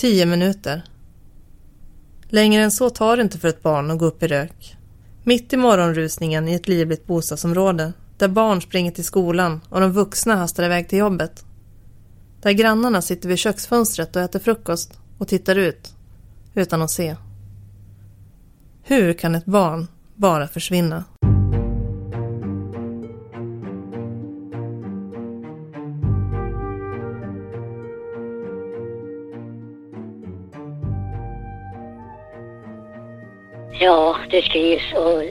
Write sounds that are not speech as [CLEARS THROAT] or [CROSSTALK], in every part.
Tio minuter. Längre än så tar det inte för ett barn att gå upp i rök. Mitt i morgonrusningen i ett livligt bostadsområde där barn springer till skolan och de vuxna hastar iväg till jobbet. Där grannarna sitter vid köksfönstret och äter frukost och tittar ut utan att se. Hur kan ett barn bara försvinna? Ja, det skrivs och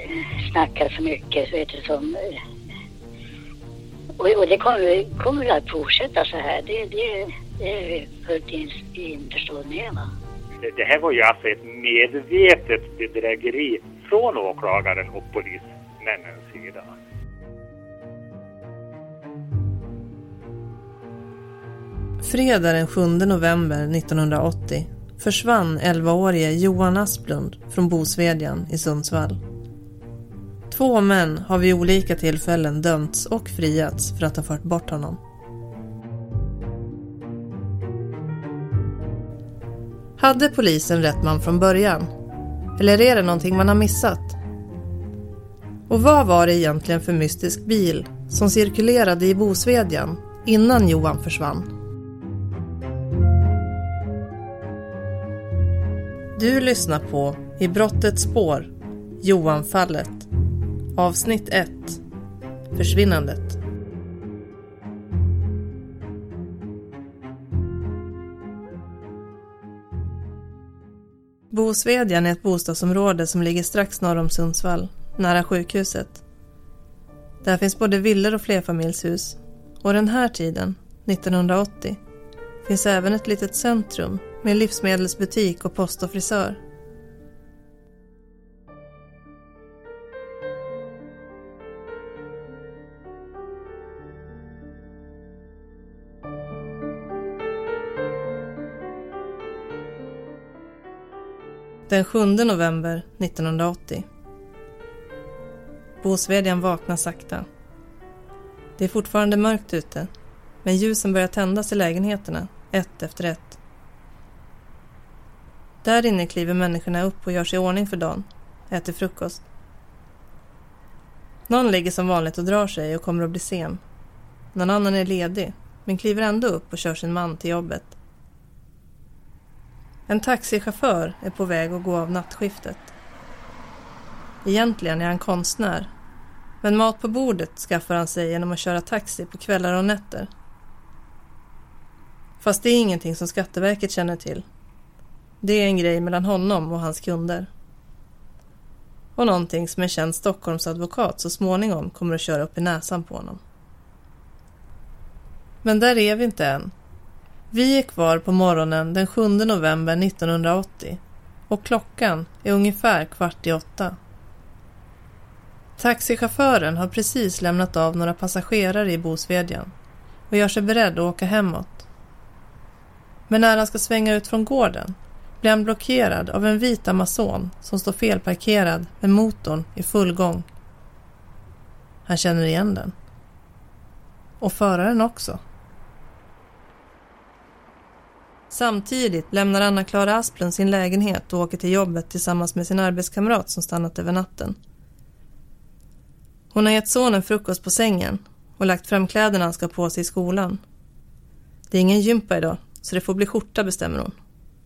snackas så mycket vet du, som... Och, och det kommer, kommer att fortsätta så här. Det, det, det är vi fullt in, införstådd med. Va? Det, det här var ju alltså ett medvetet bedrägeri från åklagaren och polismännens sida. Fredag den 7 november 1980 försvann 11-årige Johan Asplund från Bosvedjan i Sundsvall. Två män har vid olika tillfällen dömts och friats för att ha fört bort honom. Hade polisen rätt man från början? Eller är det någonting man har missat? Och vad var det egentligen för mystisk bil som cirkulerade i Bosvedjan innan Johan försvann? Du lyssnar på I brottets spår, Johanfallet. Avsnitt 1. Försvinnandet. Bosvedjan är ett bostadsområde som ligger strax norr om Sundsvall, nära sjukhuset. Där finns både villor och flerfamiljshus. Och den här tiden, 1980, finns även ett litet centrum med livsmedelsbutik och post och frisör. Den 7 november 1980. Bosvedjan vaknar sakta. Det är fortfarande mörkt ute, men ljusen börjar tändas i lägenheterna, ett efter ett. Där inne kliver människorna upp och gör sig i ordning för dagen, äter frukost. Någon ligger som vanligt och drar sig och kommer att bli sen. Någon annan är ledig, men kliver ändå upp och kör sin man till jobbet. En taxichaufför är på väg att gå av nattskiftet. Egentligen är han konstnär, men mat på bordet skaffar han sig genom att köra taxi på kvällar och nätter. Fast det är ingenting som Skatteverket känner till. Det är en grej mellan honom och hans kunder. Och någonting som en känd Stockholmsadvokat så småningom kommer att köra upp i näsan på honom. Men där är vi inte än. Vi är kvar på morgonen den 7 november 1980 och klockan är ungefär kvart i åtta. Taxichauffören har precis lämnat av några passagerare i Bosvedjan och gör sig beredd att åka hemåt. Men när han ska svänga ut från gården blir han blockerad av en vit Amazon som står felparkerad med motorn i full gång. Han känner igen den. Och föraren också. Samtidigt lämnar Anna-Klara Asplund sin lägenhet och åker till jobbet tillsammans med sin arbetskamrat som stannat över natten. Hon har gett sonen frukost på sängen och lagt fram kläderna han ska på sig i skolan. Det är ingen gympa idag, så det får bli skjorta bestämmer hon.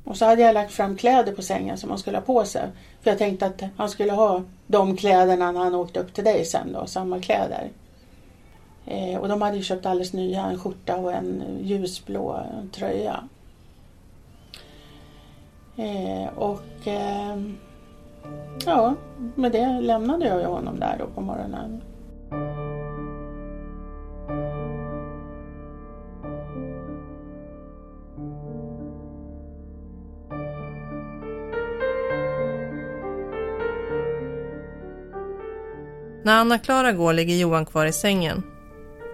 Och så hade jag lagt fram kläder på sängen som han skulle ha på sig. För jag tänkte att han skulle ha de kläderna när han åkte upp till dig sen då, samma kläder. Eh, och de hade ju köpt alldeles nya, en skjorta och en ljusblå tröja. Eh, och eh, ja, med det lämnade jag ju honom där då på morgonen. När Anna-Klara går ligger Johan kvar i sängen.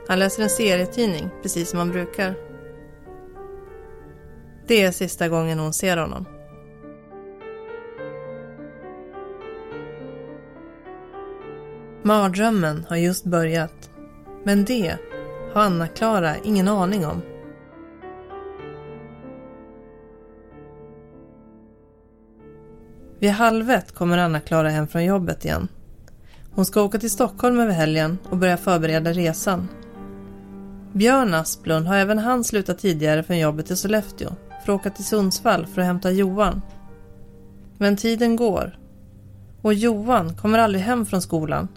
Han läser en serietidning, precis som han brukar. Det är sista gången hon ser honom. Mardrömmen har just börjat. Men det har Anna-Klara ingen aning om. Vid halv ett kommer Anna-Klara hem från jobbet igen. Hon ska åka till Stockholm över helgen och börja förbereda resan. Björn Asplund har även han slutat tidigare från jobbet i Sollefteå för att åka till Sundsvall för att hämta Johan. Men tiden går och Johan kommer aldrig hem från skolan.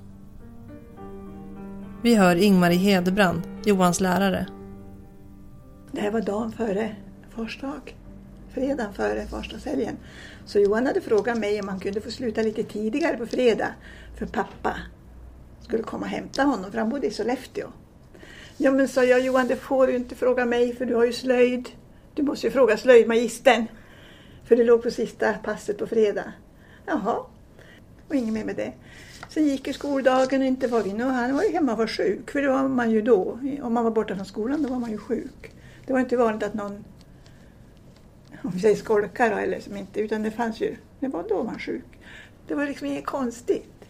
Vi hör Ingmarie Hedebrand, Johans lärare. Det här var dagen före farsdag. Fredagen före farsdagshelgen. Så Johan hade frågat mig om han kunde få sluta lite tidigare på fredag. För pappa skulle komma och hämta honom för han bodde i Sollefteå. Ja men sa jag Johan det får du inte fråga mig för du har ju slöjd. Du måste ju fråga slöjdmagistern. För det låg på sista passet på fredag. Jaha. Och inget mer med det. Sen gick ju skoldagen och inte var vi nu. Han var ju hemma och var sjuk. För det var man ju då. Om man var borta från skolan då var man ju sjuk. Det var inte vanligt att någon om vi säger skolkar eller som inte, utan det fanns ju, det var då man sjuk. Det var liksom inget konstigt,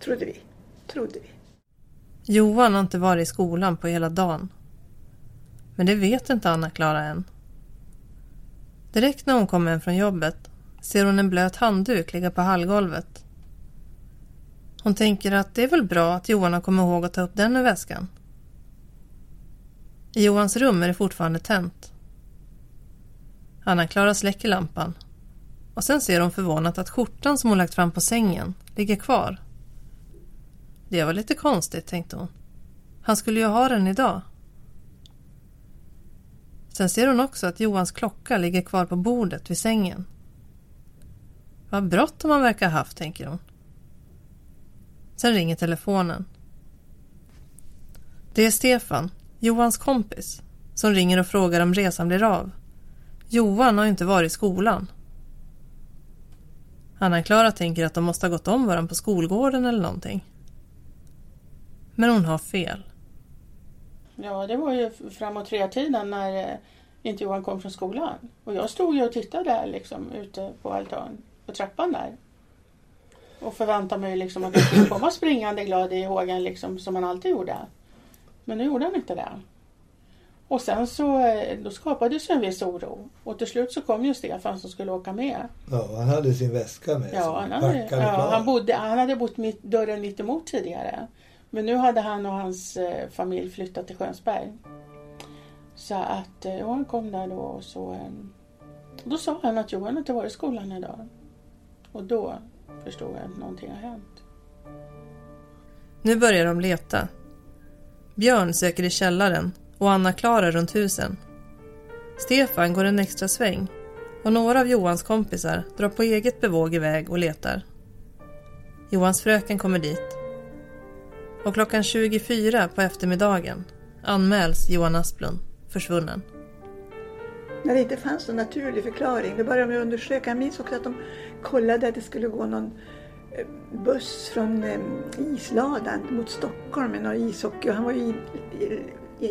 trodde vi. Trodde vi. Johan har inte varit i skolan på hela dagen. Men det vet inte Anna-Klara än. Direkt när hon kommer hem från jobbet ser hon en blöt handduk ligga på hallgolvet. Hon tänker att det är väl bra att Johan har kommit ihåg att ta upp den ur väskan. I Johans rum är det fortfarande tänt. Anna-Klara släcker lampan och sen ser hon förvånat att skjortan som hon lagt fram på sängen ligger kvar. Det var lite konstigt, tänkte hon. Han skulle ju ha den idag. Sen ser hon också att Johans klocka ligger kvar på bordet vid sängen. Vad bråttom han verkar ha haft, tänker hon. Sen ringer telefonen. Det är Stefan, Johans kompis, som ringer och frågar om resan blir av. Johan har inte varit i skolan. Anna-Klara tänker att de måste ha gått om varandra på skolgården eller någonting. Men hon har fel. Ja, det var ju framåt tretiden när eh, inte Johan kom från skolan. Och jag stod ju och tittade där liksom ute på altan, på trappan där. Och förväntade mig liksom att han skulle komma springande glad i hågen liksom som han alltid gjorde. Men nu gjorde han inte det. Och sen så eh, då skapades en viss oro. Och till slut så kom ju Stefan som skulle åka med. Ja, han hade sin väska med Ja, han hade, ja, han, bodde, han hade bott mitt, dörren mitt emot tidigare. Men nu hade han och hans eh, familj flyttat till Skönsberg. Så att eh, han kom där då och så eh, då sa han att Johan inte varit i skolan idag. Och då förstod jag att någonting har hänt. Nu börjar de leta. Björn söker i källaren och Anna-Klara runt husen. Stefan går en extra sväng och några av Johans kompisar drar på eget bevåg iväg och letar. Johans fröken kommer dit. Och klockan 24 på eftermiddagen anmäls Johan Asplund försvunnen. När det inte fanns någon naturlig förklaring, då började de undersöka. Jag minns också att de kollade att det skulle gå någon eh, buss från eh, Isladan mot Stockholm med någon ishockey och han var ju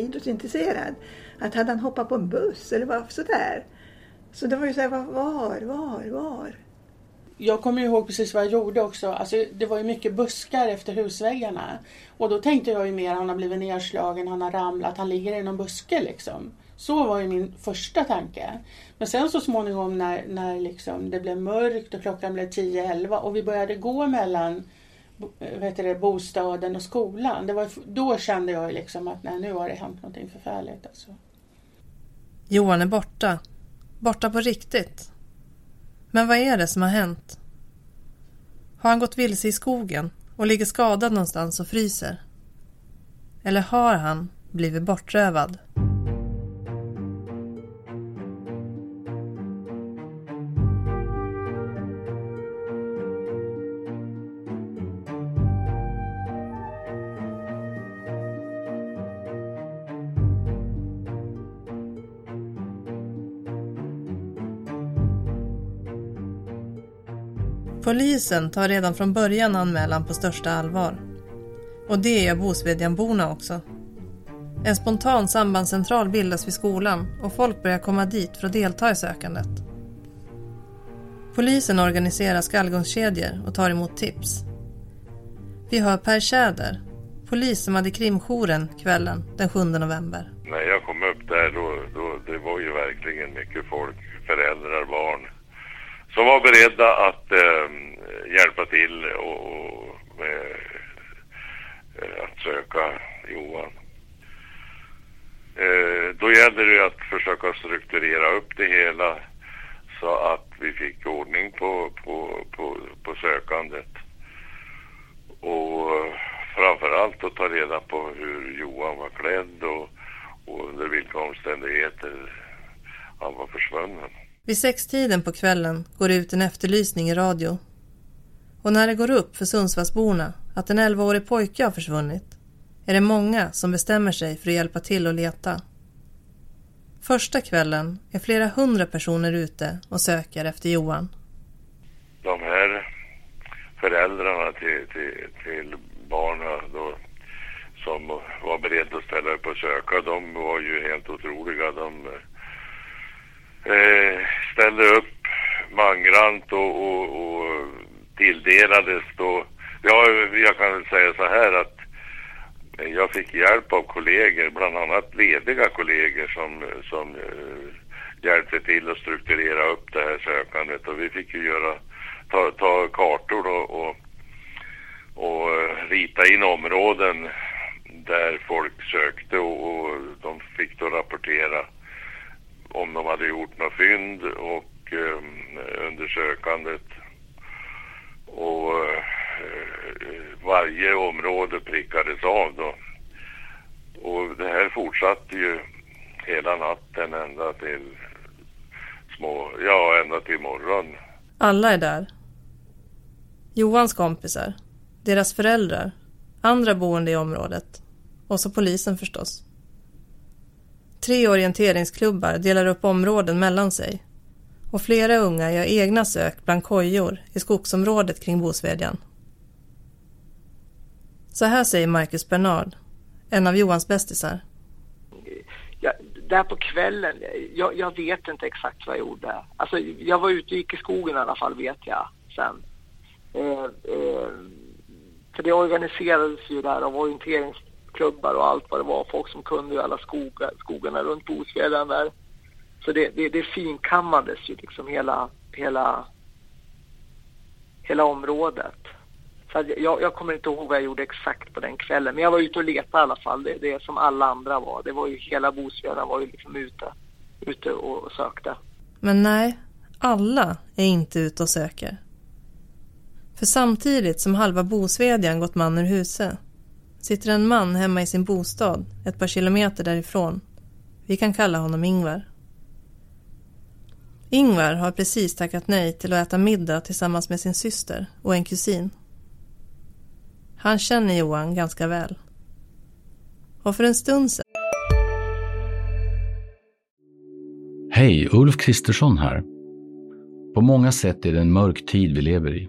idrottsintresserad. Att hade han hoppat på en buss eller var sådär. Så det var ju såhär, var, var, var? Jag kommer ihåg precis vad jag gjorde också. Alltså, det var ju mycket buskar efter husväggarna. Och då tänkte jag ju mer, han har blivit nedslagen, han har ramlat, han ligger i någon buske liksom. Så var ju min första tanke. Men sen så småningom när, när liksom det blev mörkt och klockan blev 10-11 och vi började gå mellan vet det, bostaden och skolan. Det var, då kände jag liksom att nej, nu har det hänt någonting förfärligt. Alltså. Johan är borta. Borta på riktigt. Men vad är det som har hänt? Har han gått vilse i skogen och ligger skadad någonstans och fryser? Eller har han blivit bortrövad? Polisen tar redan från början anmälan på största allvar. Och det gör Bosvedjanborna också. En spontan sambandscentral bildas vid skolan och folk börjar komma dit för att delta i sökandet. Polisen organiserar skallgångskedjor och tar emot tips. Vi hör Per Tjäder, polis som hade krimjouren kvällen den 7 november. När jag kom upp där då, då det var ju verkligen mycket folk, föräldrar, barn som var beredda att eh, hjälpa till och, och med eh, att söka Johan. Eh, då gällde det att försöka strukturera upp det hela så att vi fick ordning på, på, på, på sökandet. Och framförallt att ta reda på hur Johan var klädd och, och under vilka omständigheter han var försvunnen. Vid sextiden på kvällen går det ut en efterlysning i radio. Och när det går upp för Sundsvallsborna att en 11-årig pojke har försvunnit är det många som bestämmer sig för att hjälpa till att leta. Första kvällen är flera hundra personer ute och söker efter Johan. De här föräldrarna till, till, till barnen då, som var beredda att ställa upp och söka, de var ju helt otroliga. De eh, ställde upp mangrant och, och, och tilldelades då, ja, jag kan väl säga så här att jag fick hjälp av kollegor, bland annat lediga kollegor som, som eh, hjälpte till att strukturera upp det här sökandet. Och vi fick ju göra, ta, ta kartor och, och, och rita in områden där folk sökte och, och, de fick då rapportera om de hade gjort några fynd och eh, undersökandet. och eh, varje område prickades av då. Och det här fortsatte ju hela natten ända till små, ja ända till morgon. Alla är där. Johans kompisar, deras föräldrar, andra boende i området och så polisen förstås. Tre orienteringsklubbar delar upp områden mellan sig och flera unga gör egna sök bland kojor i skogsområdet kring Bosvedjan. Så här säger Marcus Bernard, en av Johans bästisar. Ja, där på kvällen, jag, jag, vet inte exakt vad jag gjorde. Alltså, jag var ute och gick i skogen i alla fall, vet jag sen. Eh, eh, för det organiserades ju där av golfklubbar och allt vad det var. Folk som kunde alla skogar, skogarna runt Bosvedjan där. Så det, det, det finkammades ju liksom hela, hela, hela området. Så jag, jag, kommer inte ihåg vad jag gjorde exakt på den kvällen. Men jag var ute och letade i alla fall. Det, det som alla andra var. Det var ju hela Bosvedjan var ju liksom ute, ute och sökte. Men nej, alla är inte ute och söker. För samtidigt som halva Bosvedjan gått man ur huset sitter en man hemma i sin bostad ett par kilometer därifrån. Vi kan kalla honom Ingvar. Ingvar har precis tackat nej till att äta middag tillsammans med sin syster och en kusin. Han känner Johan ganska väl. Och för en stund sedan... Hej, Ulf Kristersson här. På många sätt är det en mörk tid vi lever i.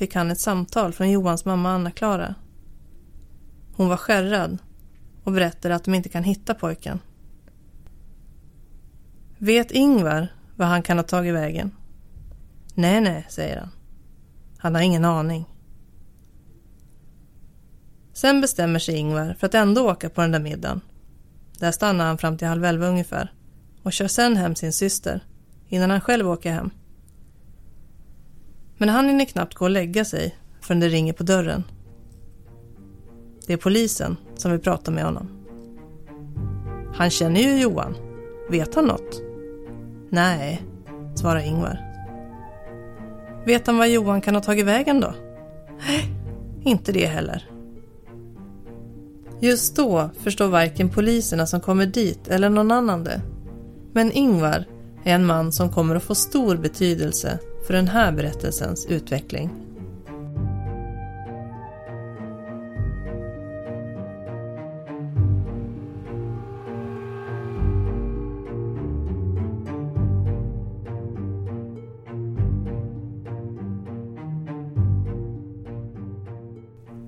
Fick han ett samtal från Johans mamma Anna-Klara. Hon var skärrad och berättade att de inte kan hitta pojken. Vet Ingvar vad han kan ha tagit vägen? Nej, nej, säger han. Han har ingen aning. Sen bestämmer sig Ingvar för att ändå åka på den där middagen. Där stannar han fram till halv elva ungefär och kör sen hem sin syster innan han själv åker hem. Men han hinner knappt gå och lägga sig förrän det ringer på dörren. Det är polisen som vill prata med honom. Han känner ju Johan. Vet han något? Nej, svarar Ingvar. Vet han vad Johan kan ha tagit vägen då? Nej, inte det heller. Just då förstår varken poliserna som kommer dit eller någon annan det. Men Ingvar är en man som kommer att få stor betydelse för den här berättelsens utveckling.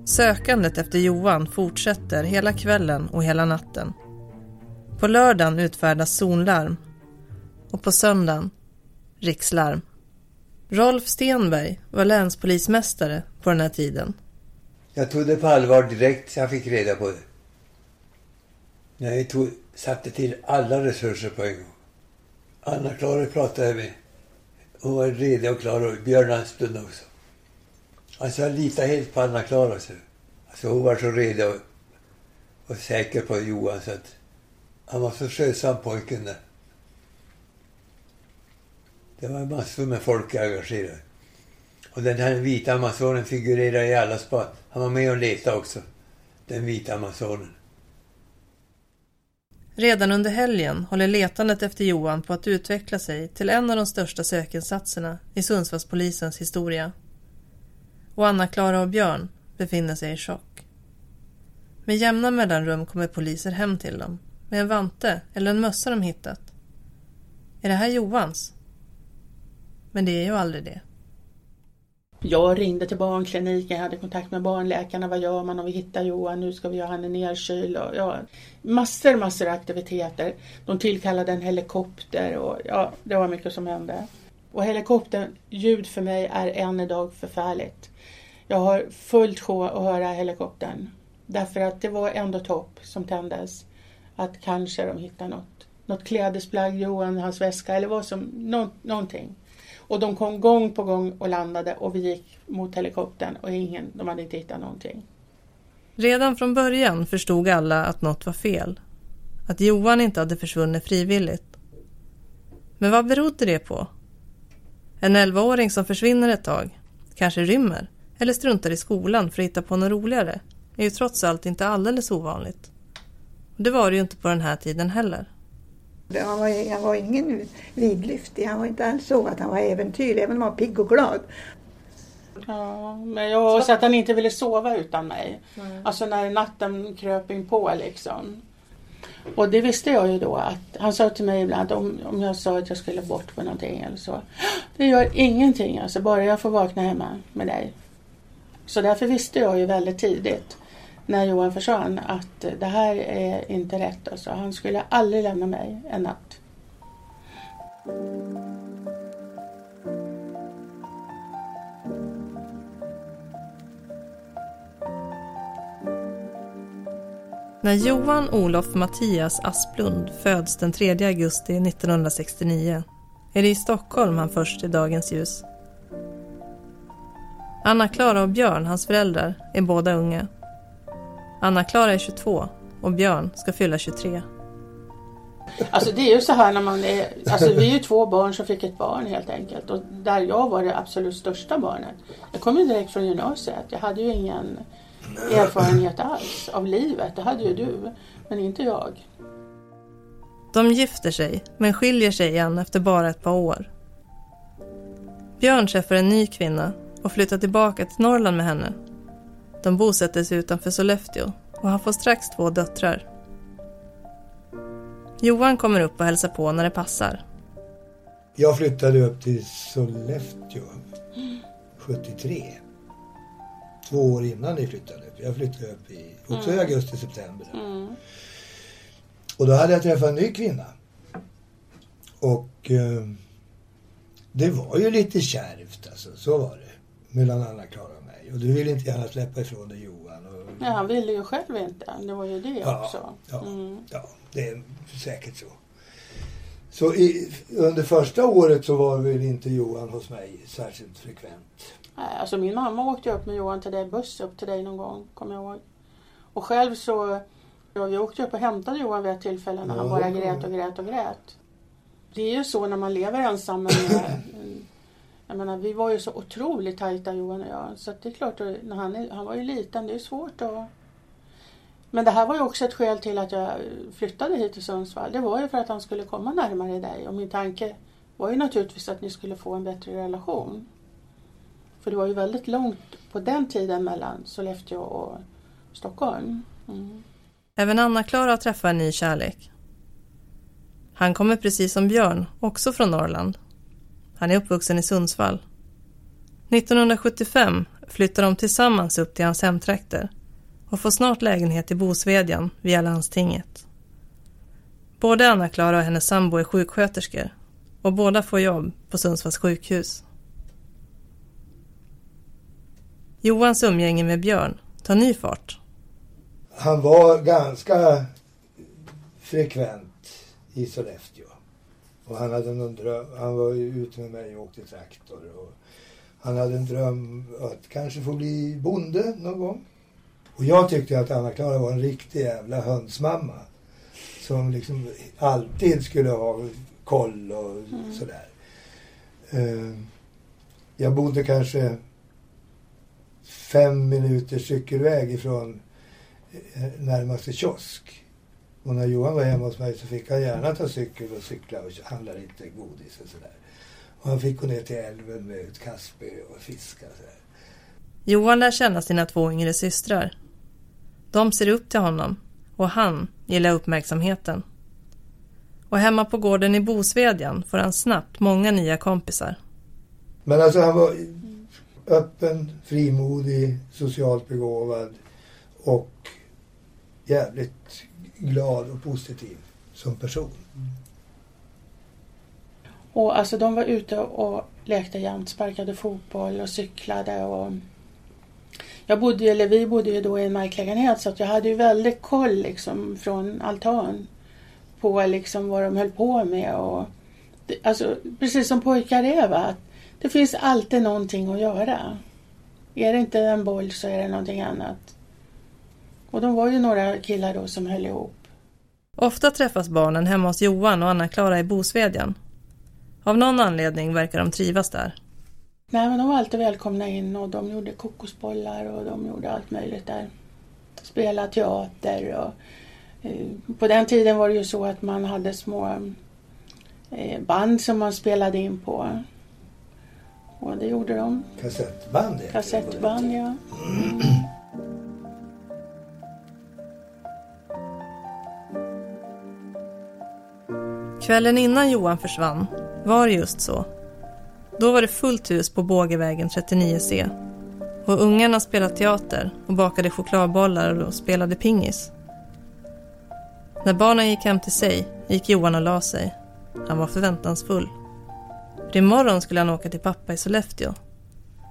Sökandet efter Johan fortsätter hela kvällen och hela natten. På lördagen utfärdas zonlarm och på söndagen rikslarm. Rolf Stenberg var länspolismästare på den här tiden. Jag tog det på allvar direkt så jag fick reda på det. Jag tog, satte till alla resurser på en gång. Anna-Klara pratade jag med. Hon var redo och klar och Björn Asplund också. Alltså jag litade helt på Anna-Klara. Alltså hon var så redo och, och säker på Johan så att han var så skötsam pojken där. Det var massor med folk engagerade. Och den här vita amazonen figurerar i alla spår. Han var med och letade också. Den vita amazonen. Redan under helgen håller letandet efter Johan på att utveckla sig till en av de största sökinsatserna i Sundsvallspolisens historia. Och Anna-Klara och Björn befinner sig i chock. Med jämna mellanrum kommer poliser hem till dem med en vante eller en mössa de hittat. Är det här Johans? Men det är ju aldrig det. Jag ringde till barnkliniken, jag hade kontakt med barnläkarna. Vad gör man om vi hittar Johan? Nu ska vi göra honom nedkyld. Och, ja, massor, massor av aktiviteter. De tillkallade en helikopter och ja, det var mycket som hände. Och helikoptern, ljud för mig är än idag förfärligt. Jag har fullt sjå att höra helikoptern. Därför att det var ändå topp som tändes. Att kanske de hittar något. Något klädesplagg, Johan, hans väska eller vad som, nå, någonting. Och de kom gång på gång och landade och vi gick mot helikoptern och ingen, de hade inte hittat någonting. Redan från början förstod alla att något var fel. Att Johan inte hade försvunnit frivilligt. Men vad berodde det på? En 11-åring som försvinner ett tag, kanske rymmer eller struntar i skolan för att hitta på något roligare är ju trots allt inte alldeles ovanligt. Det var det ju inte på den här tiden heller. Han var, han var ingen vidlyftig, han var inte alls så att han var äventyrlig, även om han var pigg och glad. Ja, men jag har sett att han inte ville sova utan mig. Mm. Alltså när natten kröp in på liksom. Och det visste jag ju då att han sa till mig ibland om, om jag sa att jag skulle bort på någonting eller så. Det gör ingenting alltså, bara jag får vakna hemma med dig. Så därför visste jag ju väldigt tidigt när Johan försvann att det här är inte rätt. Alltså. Han skulle aldrig lämna mig en natt. När Johan Olof Mattias Asplund föds den 3 augusti 1969 är det i Stockholm han först i dagens ljus. Anna-Klara och Björn, hans föräldrar, är båda unga. Anna-Klara är 22 och Björn ska fylla 23. Alltså det är ju så här när man är, alltså vi är ju två barn som fick ett barn helt enkelt och där jag var det absolut största barnet. Jag kom ju direkt från gymnasiet, jag hade ju ingen erfarenhet alls av livet, det hade ju du, men inte jag. De gifter sig, men skiljer sig igen efter bara ett par år. Björn träffar en ny kvinna och flyttar tillbaka till Norrland med henne de bosätter sig utanför Sollefteå och han får strax två döttrar. Johan kommer upp och hälsar på när det passar. Jag flyttade upp till Sollefteå 73. Två år innan ni flyttade upp. Jag flyttade upp i, också i mm. augusti-september. Mm. Och då hade jag träffat en ny kvinna. Och eh, det var ju lite kärvt alltså, så var det. Mellan Anna-Klara och du vill inte gärna släppa ifrån dig Johan. Och... Ja, han ville ju själv inte. Det var ju det ja, också. Ja, mm. ja, det är säkert så. Så i, under första året så var väl inte Johan hos mig särskilt frekvent. Nej, alltså min mamma åkte upp med Johan till dig, buss upp till dig någon gång, kommer jag ihåg. Och själv så, ja, vi åkte upp och hämtade Johan vid ett tillfälle när ja, han bara grät och grät och grät. Det är ju så när man lever ensam med jag menar, vi var ju så otroligt tajta Johan och jag. Så det är klart, när han, han var ju liten, det är svårt att... Men det här var ju också ett skäl till att jag flyttade hit till Sundsvall. Det var ju för att han skulle komma närmare dig och min tanke var ju naturligtvis att ni skulle få en bättre relation. För det var ju väldigt långt på den tiden mellan Sollefteå och Stockholm. Mm. Även Anna-Klara träffar en ny kärlek. Han kommer precis som Björn, också från Norrland. Han är uppvuxen i Sundsvall. 1975 flyttar de tillsammans upp till hans hemtrakter och får snart lägenhet i Bosvedjan via landstinget. Både Anna-Klara och hennes sambo är sjuksköterskor och båda får jobb på Sundsvalls sjukhus. Johans umgänge med Björn tar ny fart. Han var ganska frekvent i Sollefteå. Och han hade någon dröm. Han var ute med mig och åkte traktor. Och han hade en dröm att kanske få bli bonde någon gång. Och jag tyckte att Anna-Klara var en riktig jävla hönsmamma. Som liksom alltid skulle ha koll och mm. sådär. Uh, jag bodde kanske fem minuters cykelväg ifrån eh, närmaste kiosk. Och när Johan var hemma hos mig så fick han gärna ta cykel och cykla och handla lite godis och sådär. Och han fick gå ner till älven med ett kastspö och fiska. Så där. Johan lär känna sina två yngre systrar. De ser upp till honom och han gillar uppmärksamheten. Och hemma på gården i Bosvedjan får han snabbt många nya kompisar. Men alltså han var öppen, frimodig, socialt begåvad och jävligt glad och positiv som person. Och alltså de var ute och lekte jämt, sparkade fotboll och cyklade och jag bodde, eller vi bodde ju då i en marklägenhet så att jag hade ju väldigt koll liksom från altan på liksom vad de höll på med och alltså precis som pojkar är va. Det finns alltid någonting att göra. Är det inte en boll så är det någonting annat. Och de var ju några killar då som höll ihop. Ofta träffas barnen hemma hos Johan och Anna-Klara i Bosvedjan. Av någon anledning verkar de trivas där. Nej, men de var alltid välkomna in och de gjorde kokosbollar och de gjorde allt möjligt där. Spela teater och eh, på den tiden var det ju så att man hade små eh, band som man spelade in på. Och det gjorde de. Kassettband? Kassettband, ja. Mm. [CLEARS THROAT] Kvällen innan Johan försvann var det just så. Då var det fullt hus på Bågevägen 39C. Och ungarna spelade teater och bakade chokladbollar och spelade pingis. När barnen gick hem till sig gick Johan och la sig. Han var förväntansfull. För imorgon skulle han åka till pappa i Sollefteå.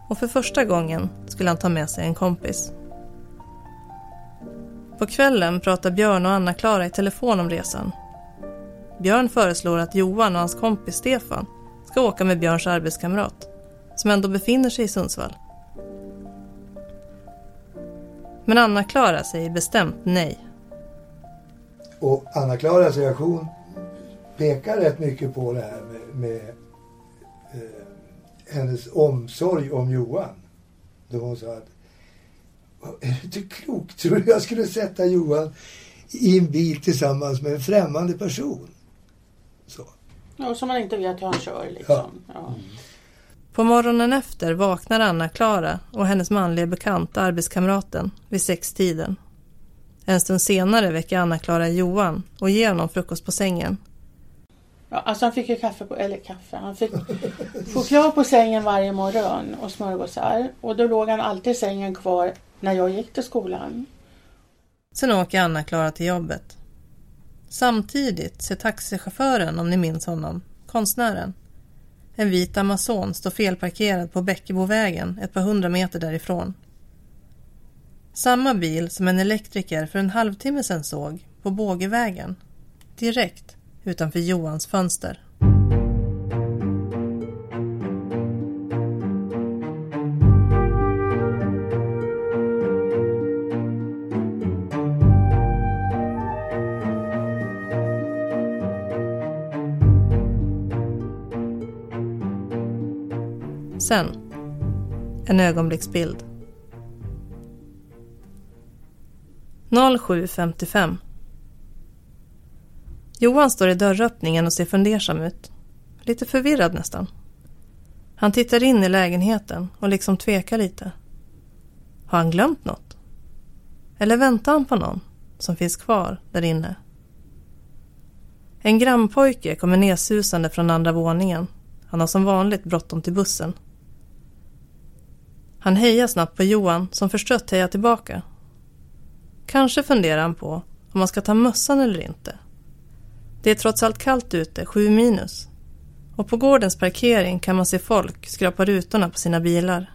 Och för första gången skulle han ta med sig en kompis. På kvällen pratar Björn och Anna-Klara i telefon om resan Björn föreslår att Johan och hans kompis Stefan ska åka med Björns arbetskamrat, som ändå befinner sig i Sundsvall. Men Anna-Klara säger bestämt nej. Och Anna-Klaras reaktion pekar rätt mycket på det här med, med eh, hennes omsorg om Johan. Då hon sa att är du inte klok? Tror du jag skulle sätta Johan i en bil tillsammans med en främmande person? Så. Ja, som man inte vet hur han kör liksom. Ja. ja. Mm. På morgonen efter vaknar Anna-Klara och hennes manliga bekant, arbetskamraten, vid sextiden. En stund senare väcker Anna-Klara Johan och ger honom frukost på sängen. Ja, alltså han fick ju kaffe på, eller kaffe, han fick choklad på sängen varje morgon och smörgåsar. Och då låg han alltid i sängen kvar när jag gick till skolan. Sen åker Anna-Klara till jobbet. Samtidigt ser taxichauffören, om ni minns honom, konstnären. En vit Amazon står felparkerad på Bäckebovägen ett par hundra meter därifrån. Samma bil som en elektriker för en halvtimme sedan såg på Bågevägen. Direkt utanför Johans fönster. Sen, en ögonblicksbild. 07.55 Johan står i dörröppningen och ser fundersam ut. Lite förvirrad nästan. Han tittar in i lägenheten och liksom tvekar lite. Har han glömt något? Eller väntar han på någon som finns kvar där inne? En grannpojke kommer nedsusande från andra våningen. Han har som vanligt bråttom till bussen. Han hejar snabbt på Johan som förstrött hejar tillbaka. Kanske funderar han på om han ska ta mössan eller inte. Det är trots allt kallt ute, sju minus. Och på gårdens parkering kan man se folk skrapa rutorna på sina bilar.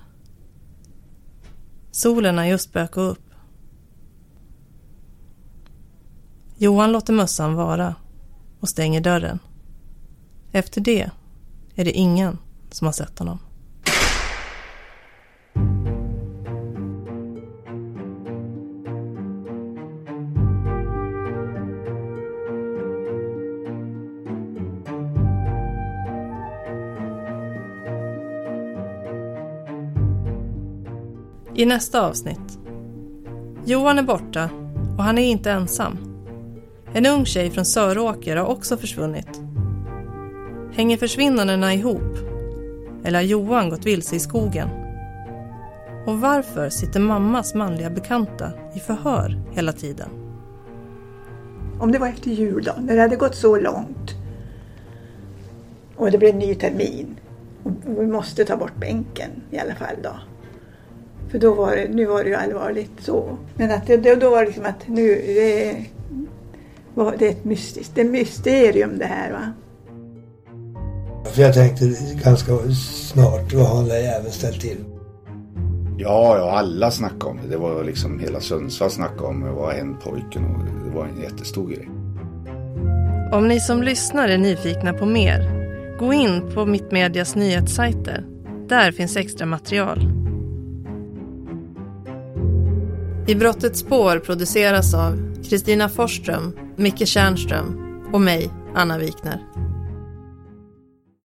Solen har just bökat upp. Johan låter mössan vara och stänger dörren. Efter det är det ingen som har sett honom. I nästa avsnitt. Johan är borta och han är inte ensam. En ung tjej från Söråker har också försvunnit. Hänger försvinnandena ihop? Eller har Johan gått vilse i skogen? Och varför sitter mammas manliga bekanta i förhör hela tiden? Om det var efter jul då, när det hade gått så långt och det blev en ny termin och vi måste ta bort bänken i alla fall då. För då var det, nu var det ju allvarligt så. Men att det, då var det liksom att nu, det, var, det är ett mystiskt, det är mysterium det här va. För jag tänkte ganska snart, vad har den där jäveln ställt till? Ja, ja, alla snackade om det. Det var liksom hela Sundsvall snackade om det. var en pojken och det var en jättestor grej. Om ni som lyssnar är nyfikna på mer, gå in på Mittmedias nyhetssajter. Där finns extra material. I brottets spår produceras av Kristina Forsström, Micke Tjärnström och mig, Anna Wikner.